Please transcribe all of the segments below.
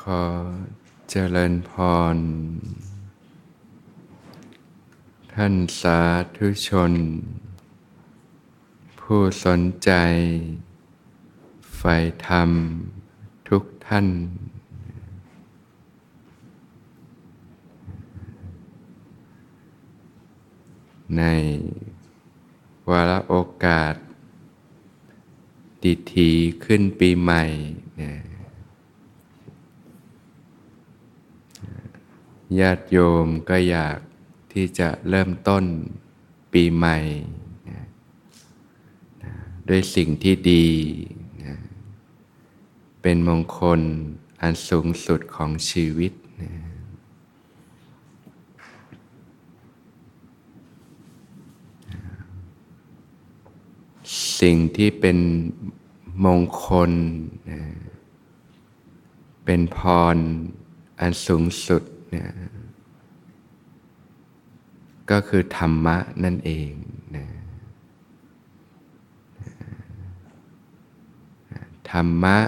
ขอเจริญพร ท่านสาธุชน ผู้สนใจใฝ่ธรรมทุกท่าน ในวาระโอกาส ดิทีขึ้นปีใหม่เนี่ย ญาติโยมก็อยากที่จะเริ่มต้นปีใหม่นะด้วยสิ่งที่ดีนะเป็นมงคลอันสูงสุดของชีวิตนะสิ่งที่เป็นมงคลนะเป็นพรอันสูงสุด นะก็คือธรรมะนั่นเองนะธรรมะ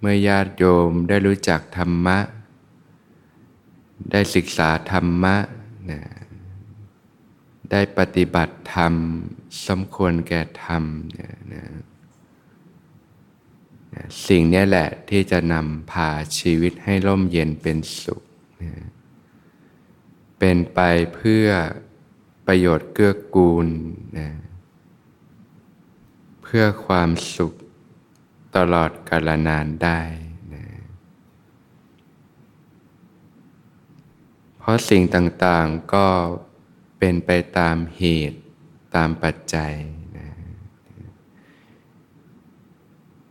เมื่อญาติโยมได้รู้จักธรรมะ ได้ศึกษาธรรมะนะได้ปฏิบัติธรรม สมควรแก่ธรรมนะนะสิ่งนี้แหละที่จะนำพาชีวิตให้ร่มเย็นเป็นสุข นะเป็นไปเพื่อประโยชน์เกื้อกูลนะเพื่อความสุขตลอดกาลนานได้นะเพราะสิ่งต่างๆก็เป็นไปตามเหตุตามปัจจัยนะ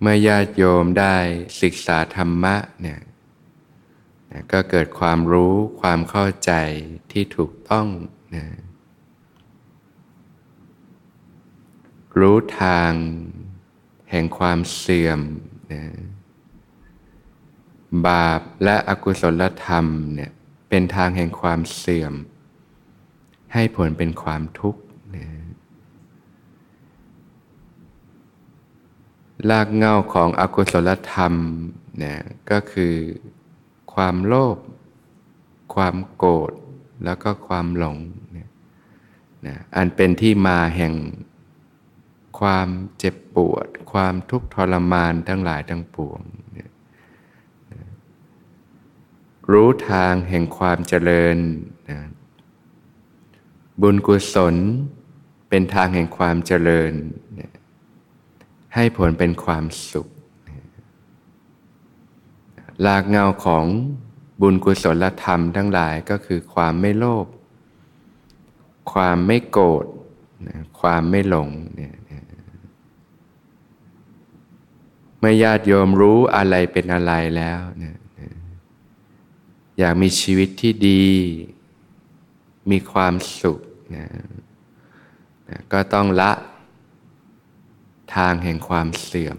เมื่อญาติโยมได้ศึกษาธรรมะเนี่ย นะก็เกิดความรู้ความเข้าใจที่ถูกต้องนะรู้ทางแห่งความเสื่อมนะบาปและอกุศลธรรมเนี่ยเป็นทางแห่งความเสื่อม ให้ผลเป็นความทุกข์นะลากเงาของอกุศลธรรมนะก็คือ ความโลภความโกรธแล้วก็ความหลงเนี่ยนะอันเป็นที่มาแห่งความเจ็บปวด ความทุกข์ทรมานทั้งหลายทั้งปวงเนี่ยนะรู้ทางแห่งความเจริญนะบุญกุศลเป็นทางแห่งความเจริญนะให้ผลเป็นความสุข ลากเงาของบุญกุศลธรรมทั้งหลายก็คือความไม่โลภความไม่โกรธความไม่หลงเนี่ยเมื่อญาติโยมรู้อะไรเป็นอะไรแล้วเนี่ยอยากมีชีวิตที่ดี มีความสุขนะก็ต้องละทางแห่งความเสื่อม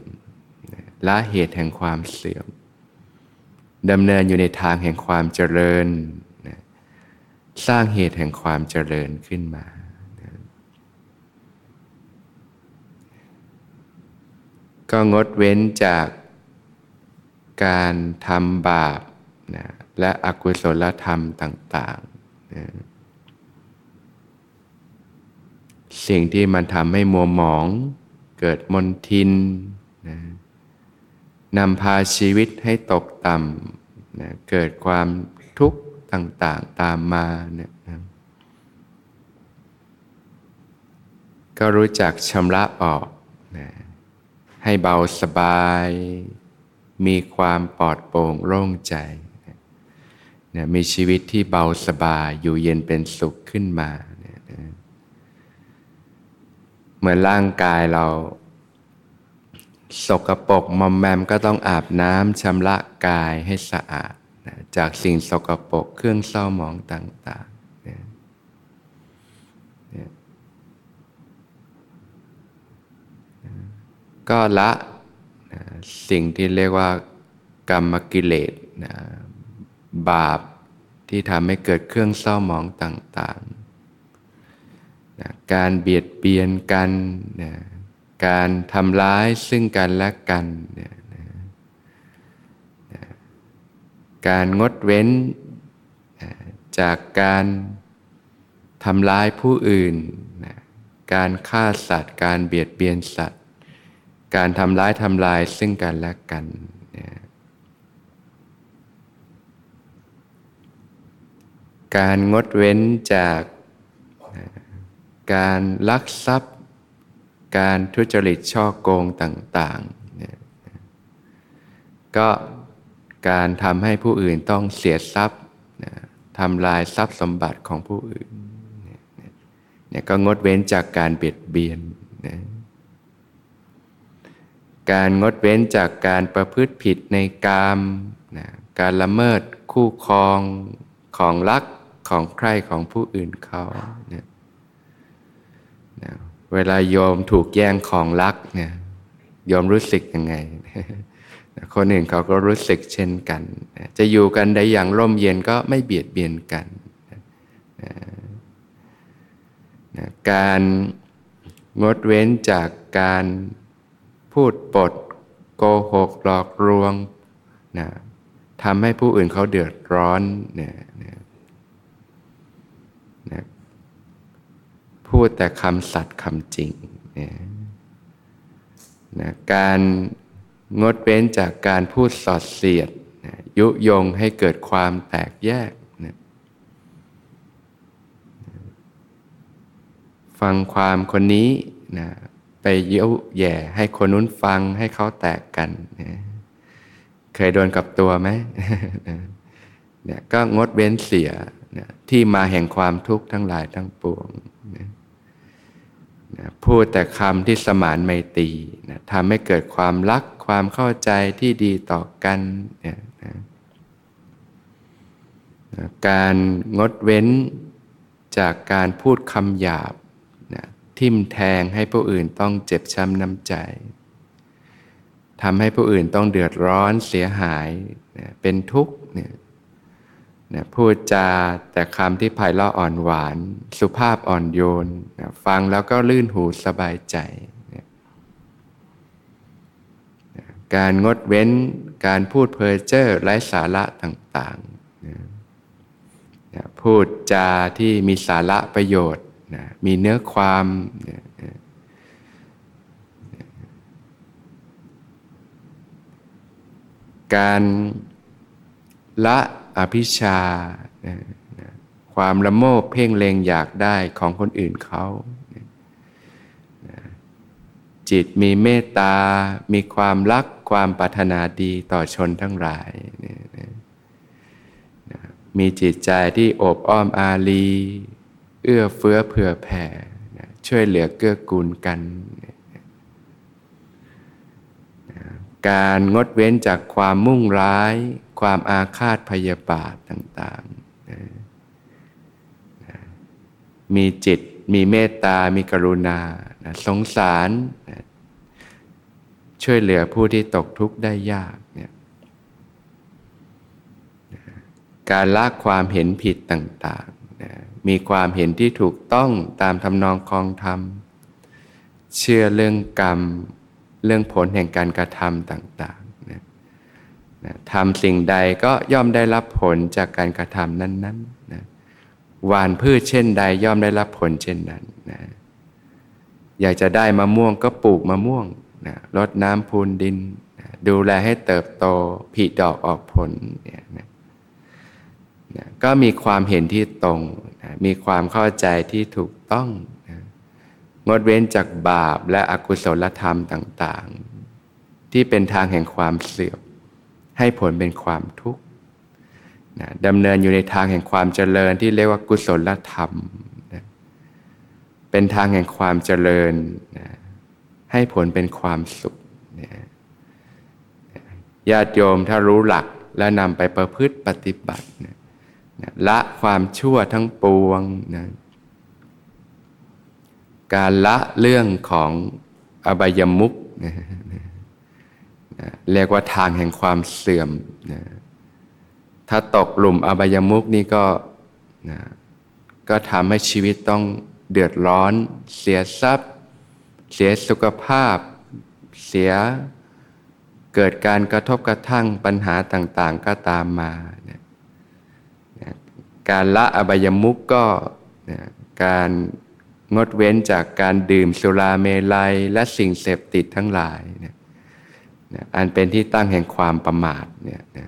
ละเหตุแห่งความเสื่อม ดำเนินอยู่ในทางแห่งความเจริญนะสร้างเหตุแห่งความเจริญขึ้นมานะก็งดเว้นจากการทำบาปนะและอกุศลธรรมต่างๆนะสิ่งที่มันทำให้มัวหมอง เกิดมนทินนะ นำพาชีวิตให้ตกต่ำนะเกิดความทุกข์ต่างๆตามมาเนี่ยนะก็รู้จักชำระออกนะให้เบาสบาย มีความปลอดโปร่งโล่งใจนะมีชีวิตที่เบาสบายอยู่เย็นเป็นสุขขึ้นมานะเหมือนร่างกายเรา สกรปรกมอมแมมก็ต้องอาบน้ำชำระกายให้สะอาดนะจากสิ่งสกรปรกเครื่องเศร้าหมองต่างๆนะก็ละนะสิ่งที่เรียกว่ากรรมกิเลสนะบาปที่ทำให้เกิดเครื่องเศร้าหมองต่างๆนะการเบียดเบียนกันนะ การทำร้ายซึ่งกันและกันเนี่ยการงดเว้นจากการทำร้ายผู้อื่น การฆ่าสัตว์ การเบียดเบียนสัตว์ การทำร้ายทำลายซึ่งกันและกัน การงดเว้นจากการลักทรัพย์ การทุจริตช่อโกงต่างๆ ก็การทำให้ผู้อื่นต้องเสียทรัพย์ทำลายทรัพย์สมบัติของผู้อื่นเนี่ยก็งดเว้นจากการเบียดเบียนนะการงดเว้นจากการประพฤติผิดในกามนะการละเมิดคู่ครองของรักของใครของผู้อื่นเขาเนี่ยนะ เวลาโยมถูกแย่งของรักเนี่ยโยมรู้สึกยังไง คนอื่นเขาก็รู้สึกเช่นกัน จะอยู่กันได้อย่างร่มเย็นก็ไม่เบียดเบียนกัน การงดเว้นจากการพูดปดโกหกหลอกลวงนะทำให้ผู้อื่นเขาเดือดร้อนเนี่ยนะนะ พูดแต่คำสัตย์คำจริงนะนะการงดเว้นจากการพูดสอดเสียดนะยุยงให้เกิดความแตกแยกนะฟังความคนนี้นะไปเย้ยแย่ให้คนนู้นฟังให้เขาแตกกันนะเคยโดนกับตัวไหมเนี่ยก็งดเว้นเสียนะที่มาแห่งความทุกข์ทั้งหลายทั้งปวง นะพูดแต่คำที่สมานไมตรีนะทำให้เกิดความรักความเข้าใจที่ดีต่อกันนะนะนะการงดเว้นจากการพูดคำหยาบนะทิ่มแทงให้ผู้อื่นต้องเจ็บช้ำน้ำใจทำให้ผู้อื่นต้องเดือดร้อนเสียหายนะเป็นทุกข์เนี่ย นะพูดจาแต่คำที่ไพเราะอ่อนหวาน สุภาพอ่อนโยนนะฟังแล้วก็ลื่นหูสบายใจนะนะการงดเว้นการพูดเพ้อเจ้อไร้สาระต่างๆนะนะพูดจาที่มีสาระประโยชน์นะมีเนื้อความนะการละ อภิชา ความละโมบเพ่งเลงอยากได้ของคนอื่นเขาจิตมีเมตตา มีความรัก ความปรารถนาดีต่อชนทั้งหลาย มีจิตใจที่โอบอ้อมอารี เอื้อเฟื้อเผื่อแผ่ ช่วยเหลือเกื้อกูลกัน การงดเว้นจากความมุ่งร้าย ความอาฆาตพยาบาทต่างๆมีจิต มีเมตตา มีกรุณาสงสารช่วยเหลือผู้ที่ตกทุกข์ได้ยากเนี่ยการละความเห็นผิดต่างๆมีความเห็นที่ถูกต้องตามทำนองคองธรรม เชื่อเรื่องกรรม เรื่องผลแห่งการกระทำต่างๆ นะทำสิ่งใดก็ย่อมได้รับผลจากการกระทำนั้นๆนะหวานพืชเช่นใดย่อมได้รับผลเช่นนั้นนะอยากจะได้มะม่วงก็ปลูกมะม่วงนะรดน้ำพูนดินนะดูแลให้เติบโตผลิดอกออกผลเนี่ยนะนะก็มีความเห็นที่ตรงนะมีความเข้าใจที่ถูกต้องงดเว้นจากบาปและอกุศลธรรมต่าง ๆ ที่เป็นทางแห่งความเสื่อม ให้ผลเป็นความทุกข์นะดำเนินอยู่ในทางแห่งความเจริญที่เรียกว่ากุศลธรรมนะเป็นทางแห่งความเจริญนะให้ผลเป็นความสุขนะญาติโยมถ้ารู้หลักและนำไปประพฤติปฏิบัตินะละความชั่วทั้งปวงนะการละเรื่องของอบายมุกนะ เรียกว่าทางแห่งความเสื่อมนะถ้าตกหลุมอบายมุกนี่ก็นะก็ทำให้ชีวิตต้องเดือดร้อน เสียทรัพย์ เสียสุขภาพ เสียเกิดการกระทบกระทั่งปัญหาต่างๆก็ตามมานะการละอบายมุกก็นะการงดเว้นจากการดื่มสุราเมลัยและสิ่งเสพติดทั้งหลายนะ นะอันเป็นที่ตั้งแห่งความประมาทเนี่ยนะ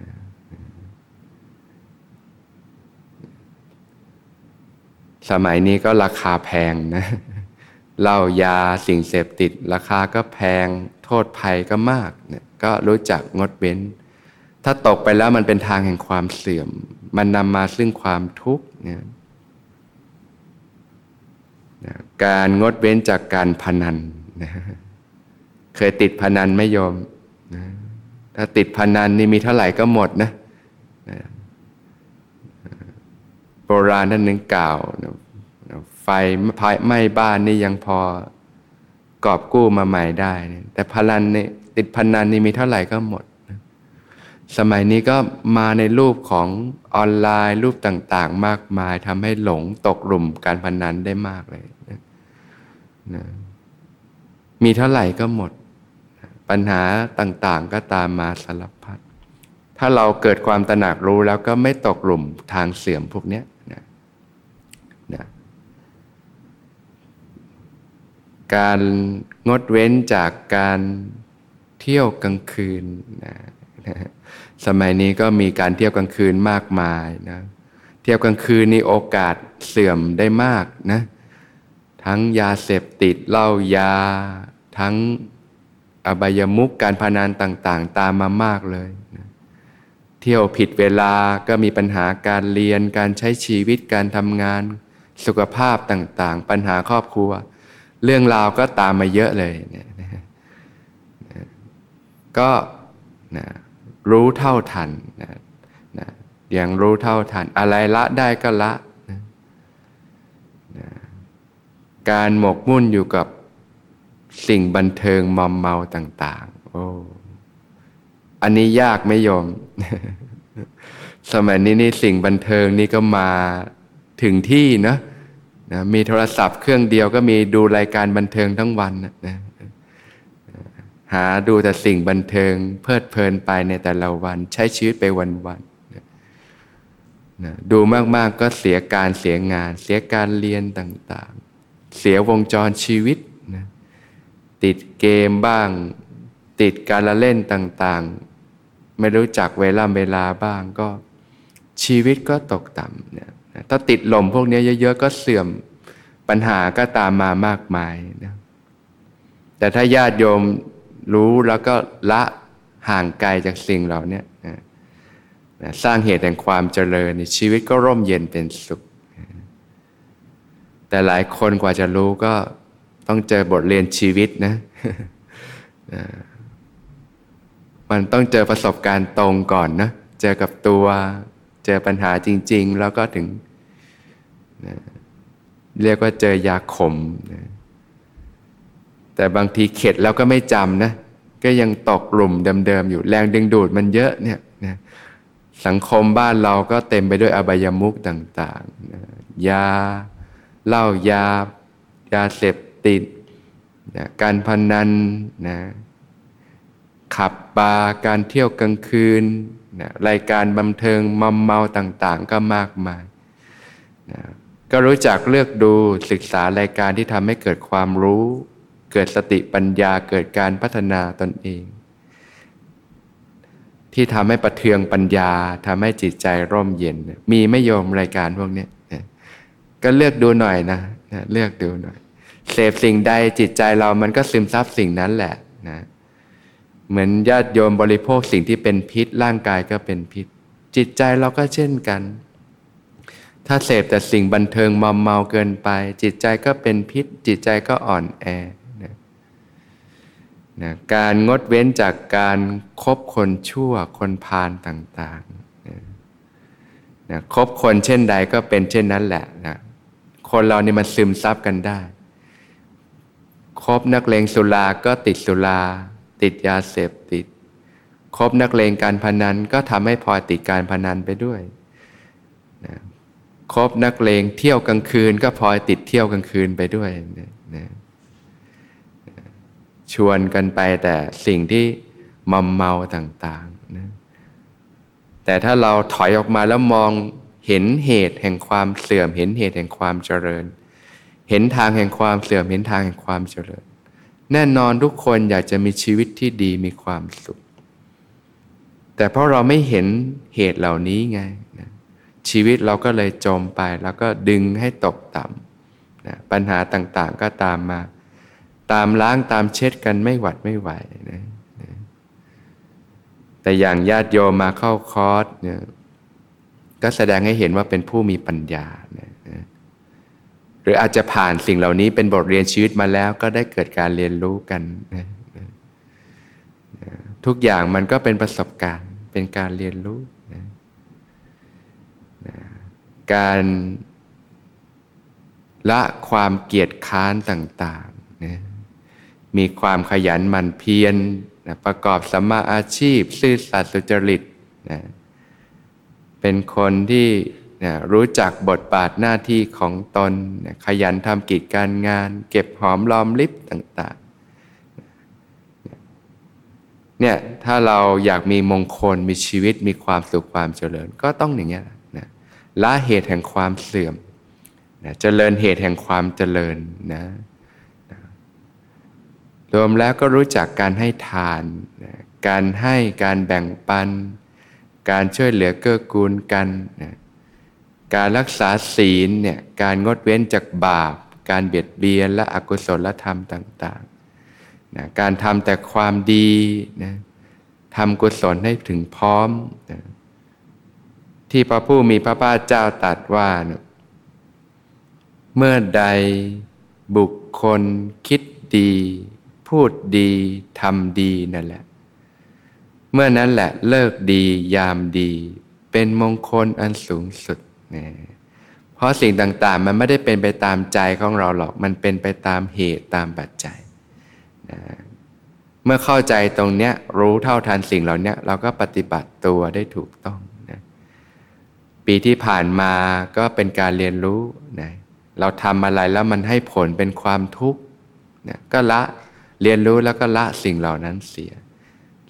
สมัยนี้ก็ราคาแพงนะเหล้ายาสิ่งเสพติด ราคาก็แพงโทษภัยก็มากเนี่ยก็รู้จักงดเว้น ถ้าตกไปแล้วมันเป็นทางแห่งความเสื่อม มันนำมาซึ่งความทุกข์เนี่ยการงดเว้นจากการพนันนะเคยติดพนันไม่ยอม นะถ้าติดพนันนี่มีเท่าไหร่ก็หมดนะโบราณท่านหนึ่งกล่าวไฟไหม้บ้านนี่ยังพอกอบกู้มาใหม่ได้แต่พนันนี่ติดพนันนี่มีเท่าไหร่ก็หมดนะสมัยนี้ก็มาในรูปของออนไลน์รูปต่าง ๆ มากมายทำให้หลงตกหลุมการพนันได้มากเลยนะมีเท่าไหร่ก็หมด ปัญหาต่างๆ ก็ตามมาสารพัดถ้าเราเกิดความตระหนักรู้แล้วก็ไม่ตกหลุมทางเสื่อมพวกนี้นะนะการงดเว้นจากการเที่ยวกลางคืนนะนะสมัยนี้ก็มีการเที่ยวกลางคืนมากมายนะเที่ยวกลางคืนนี่โอกาสเสื่อมได้มากนะทั้งยาเสพติดเหล้ายาทั้ง อบายมุกการพนันต่างๆ ตามมามากเลยนะเที่ยวผิดเวลาก็มีปัญหาการเรียนการใช้ชีวิตการทำงาน สุขภาพต่างๆ ปัญหาครอบครัว เรื่องราวก็ตามมาเยอะเลยนะก็นะรู้เท่าทันนะนะอย่างรู้เท่าทัน อะไรละได้ก็ละนะนะการหมกมุ่นอยู่กับ สิ่งบันเทิงมอมเมาต่าง ๆ โอ้อันนี้ยากไม่ยอม สมัยนี้นี่สิ่งบันเทิงนี่ก็มาถึงที่นะนะมีโทรศัพท์เครื่องเดียวก็มีดูรายการบันเทิงทั้งวันนะหาดูแต่สิ่งบันเทิง เพลิดเพลินไปในแต่ละวัน ใช้ชีวิตไปวันๆนะดูมากๆก็เสียการเสียงาน เสียการเรียนต่าง ๆ เสียวงจรชีวิต ติดเกมบ้าง ติดการละเล่นต่างๆ ไม่รู้จักเวลาเวลาบ้างก็ชีวิตก็ตกต่ำเนี่ยถ้าติดลมพวกนี้เยอะๆ ก็เสื่อมปัญหาก็ตามมามากมายนะแต่ถ้าญาติโยมรู้แล้วก็ละห่างไกลจากสิ่งเหล่านี้นะสร้างเหตุแห่งความเจริญชีวิตก็ร่มเย็นเป็นสุข แต่หลายคนกว่าจะรู้ก็ ต้องเจอบทเรียนชีวิตนะ มันต้องเจอประสบการณ์ตรงก่อนนะ เจอกับตัว เจอปัญหาจริง ๆ แล้วก็ถึงเรียกว่าเจอยาขมนะแต่บางทีเข็ดแล้วก็ไม่จำนะ ก็ยังตกหลุมเดิมๆอยู่ แรงดึงดูดมันเยอะเนี่ยนะสังคมบ้านเราก็เต็มไปด้วยอบายมุกต่างๆนะยาเหล้ายา ยาเสพ ติดนะการพนันนะขับบาร์การเที่ยวกลางคืนนะรายการบันเทิงมอมเมาต่างๆ ก็มากมายนะก็รู้จักเลือกดูศึกษารายการที่ทำให้เกิดความรู้ เกิดสติปัญญาเกิดการพัฒนาตนเอง ที่ทำให้ประเทืองปัญญาทำให้จิตใจร่มเย็น มีไม่โยมรายการพวกนี้ก็เลือกดูหน่อยนะเลือกดูหน่อย เสพสิ่งใดจิตใจเรามันก็ซึมซับสิ่งนั้นแหละนะเหมือนญาติโยมบริโภคสิ่งที่เป็นพิษ ร่างกายก็เป็นพิษ จิตใจเราก็เช่นกัน ถ้าเสพแต่สิ่งบันเทิงมอมเมาเกินไป จิตใจก็เป็นพิษ จิตใจก็อ่อนแอนะการงดเว้นจากการครบคนชั่วคนพาลต่างๆนะนะคบคนเช่นใดก็เป็นเช่นนั้นแหละนะคนเรานี่มันซึมซับกันได้ คบนักเลงสุราก็ติดสุรา ติดยาเสพติด คบนักเลงการพนันก็ทำให้พลอยติดการพนันไปด้วยนะคบนักเลงเที่ยวกลางคืน ก็พลอยติดเที่ยวกลางคืนไปด้วยนะนะชวนกันไปแต่สิ่งที่มอมเมาต่างๆนะแต่ถ้าเราถอยออกมาแล้วมองเห็นเหตุแห่งความเสื่อม เห็นเหตุแห่งความเจริญ เห็นทางแห่งความเสื่อมเห็นทางแห่งความเจริญ แน่นอนทุกคนอยากจะมีชีวิตที่ดีมีความสุข แต่เพราะเราไม่เห็นเหตุเหล่านี้ไงนะชีวิตเราก็เลยจมไปแล้วก็ดึงให้ตกต่ำนะปัญหาต่างๆก็ตามมา ตามล้างตามเช็ดกันไม่หวัดไม่ไหวนะแต่อย่างญาติโยมมาเข้าคอร์สเนี่ยก็แสดงให้เห็นว่าเป็นผู้มีปัญญานะ หรืออาจจะผ่านสิ่งเหล่านี้เป็นบทเรียนชีวิตมาแล้วก็ได้เกิดการเรียนรู้กัน ทุกอย่างมันก็เป็นประสบการณ์เป็นการเรียนรู้ การละความเกียจค้านต่างๆ มีความขยันหมั่นเพียรประกอบสัมมาอาชีพ ซื่อสัตย์สุจริต เป็นคนที่ นะรู้จักบทบาทหน้าที่ของตนนะขยันทำกิจการงาน เก็บหอมรอมริบต่างๆเนี่ยถ้าเราอยากมีมงคลมีชีวิตมีความสุขความเจริญ ก็ต้องอย่างเงี้ยนะละเหตุแห่งความเสื่อมนะเจริญเหตุแห่งความเจริญนะรวมแล้วก็รู้จักการให้ทาน การให้การแบ่งปัน การช่วยเหลือเกื้อกูลกัน การรักษาศีลเนี่ยการงดเว้นจากบาป การเบียดเบียนและอกุศลธรรมต่างๆนะการทำแต่ความดีนะทำกุศลให้ถึงพร้อมนะที่พระผู้มีพระภาคเจ้าตรัสว่านะเมื่อใดบุคคลคิดดี พูดดีทำดีนั่นแหละ เมื่อนั้นแหละเลิกดียามดี เป็นมงคลอันสูงสุด นะเพราะสิ่งต่างๆ มันไม่ได้เป็นไปตามใจของเราหรอก มันเป็นไปตามเหตุตามปัจจัยนะเมื่อเข้าใจตรงเนี้ยรู้เท่าทันสิ่งเหล่านี้เราก็ปฏิบัติตัวได้ถูกต้องนะปีที่ผ่านมาก็เป็นการเรียนรู้นะเราทำอะไรแล้วมันให้ผลเป็นความทุกข์นะก็ละเรียนรู้แล้วก็ละสิ่งเหล่านั้นเสีย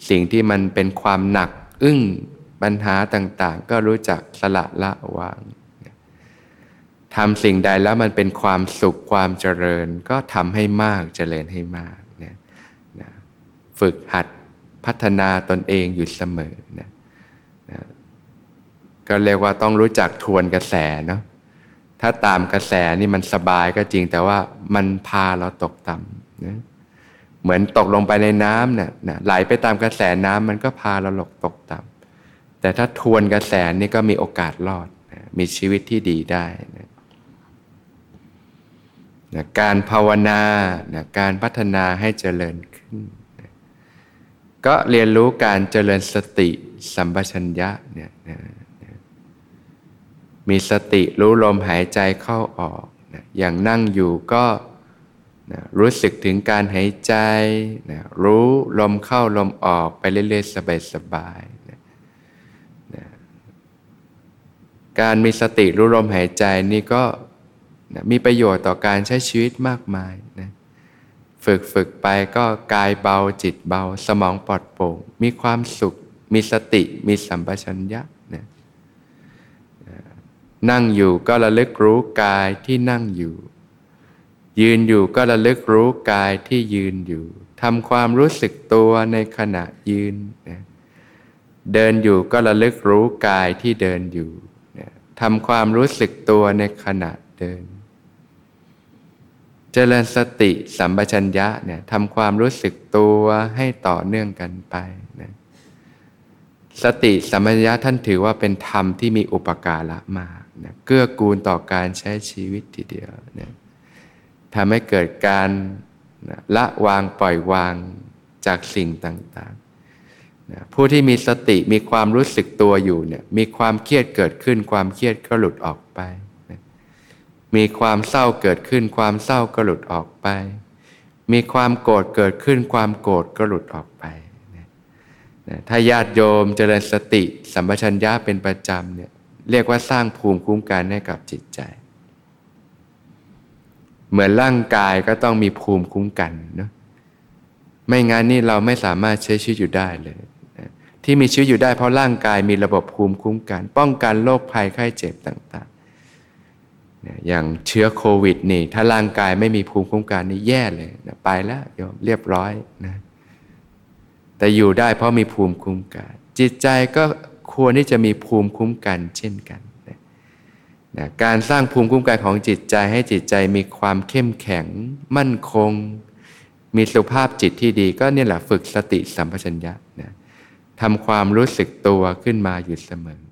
สิ่งที่มันเป็นความหนัก อึ้ง ปัญหาต่างๆ ก็รู้จักสละละวางทำสิ่งใดแล้วมันเป็นความสุขความเจริญ ก็ทำให้มากเจริญให้มากนะนะฝึกหัดพัฒนาตนเองอยู่เสมอนะนะก็เรียกว่าต้องรู้จักทวนกระแสเนาะถ้าตามกระแสนี่มันสบายก็จริงแต่ว่ามันพาเราตกต่ำนะเหมือนตกลงไปในน้ำเนี่ยนะไหลไปตามกระแสน้ำมันก็พาเราหลกตกต่ำ แต่ถ้าทวนกระแสนี่ก็มีโอกาสรอดนะมีชีวิตที่ดีได้นะนะการภาวนานะการพัฒนาให้เจริญขึ้นนะก็เรียนรู้การเจริญสติสัมปชัญญะเนี่ยนะมีสติรู้ลมหายใจเข้าออกนะอย่างนั่งอยู่ก็นะรู้สึกถึงการหายใจนะรู้ลมเข้าลมออกไปเรื่อยๆสบายๆนะนะ การมีสติรู้ลมหายใจนี่ก็นะมีประโยชน์ต่อการใช้ชีวิตมากมายนะฝึกฝึกไปก็กายเบาจิตเบา สมองปลอดโปร่ง มีความสุข มีสติ มีสัมปชัญญะนะนั่งอยู่ก็ระลึกรู้กายที่นั่งอยู่ ยืนอยู่ก็ระลึกรู้กายที่ยืนอยู่ทำความรู้สึกตัวในขณะยืนนะเดินอยู่ก็ระลึกรู้กายที่เดินอยู่ ทำความรู้สึกตัวในขณะเดิน เจริญสติสัมปชัญญะเนี่ยทำความรู้สึกตัวให้ต่อเนื่องกันไปนะสติสัมปชัญญะท่านถือว่าเป็นธรรมที่มีอุปการะมากนะเกื้อกูลต่อการใช้ชีวิตทีเดียวนะทำให้เกิดการละวางปล่อยวางจากสิ่งต่าง ผู้ที่มีสติมีความรู้สึกตัวอยู่เนี่ยมีความเครียดเกิดขึ้น ความเครียดก็หลุดออกไป มีความเศร้าเกิดขึ้น ความเศร้าก็หลุดออกไป มีความโกรธเกิดขึ้น ความโกรธก็หลุดออกไปถ้าญาติโยมเจริญสติ สัมปชัญญะเป็นประจำเนี่ยเรียกว่าสร้างภูมิคุ้มกันให้กับจิตใจ เหมือนร่างกายก็ต้องมีภูมิคุ้มกันเนาะไม่งั้นนี่เราไม่สามารถใช้ชีวิตอยู่ได้เลย ที่มีชีวิตอยู่ได้เพราะร่างกายมีระบบภูมิคุ้มกัน ป้องกันโรคภัยไข้เจ็บต่างๆนะอย่างเชื้อโควิดนี่ ถ้าร่างกายไม่มีภูมิคุ้มกันนี่แย่เลยนะไปแล้วโยมเรียบร้อยนะแต่อยู่ได้เพราะมีภูมิคุ้มกัน จิตใจก็ควรที่จะมีภูมิคุ้มกันเช่นกันนะนะการสร้างภูมิคุ้มกันของจิตใจให้จิตใจมีความเข้มแข็ง มั่นคง มีสุภาพจิตที่ดีก็เนี่ยแหละฝึกสติสัมปชัญญะ ทำความรู้สึกตัวขึ้นมาอยู่เสมอ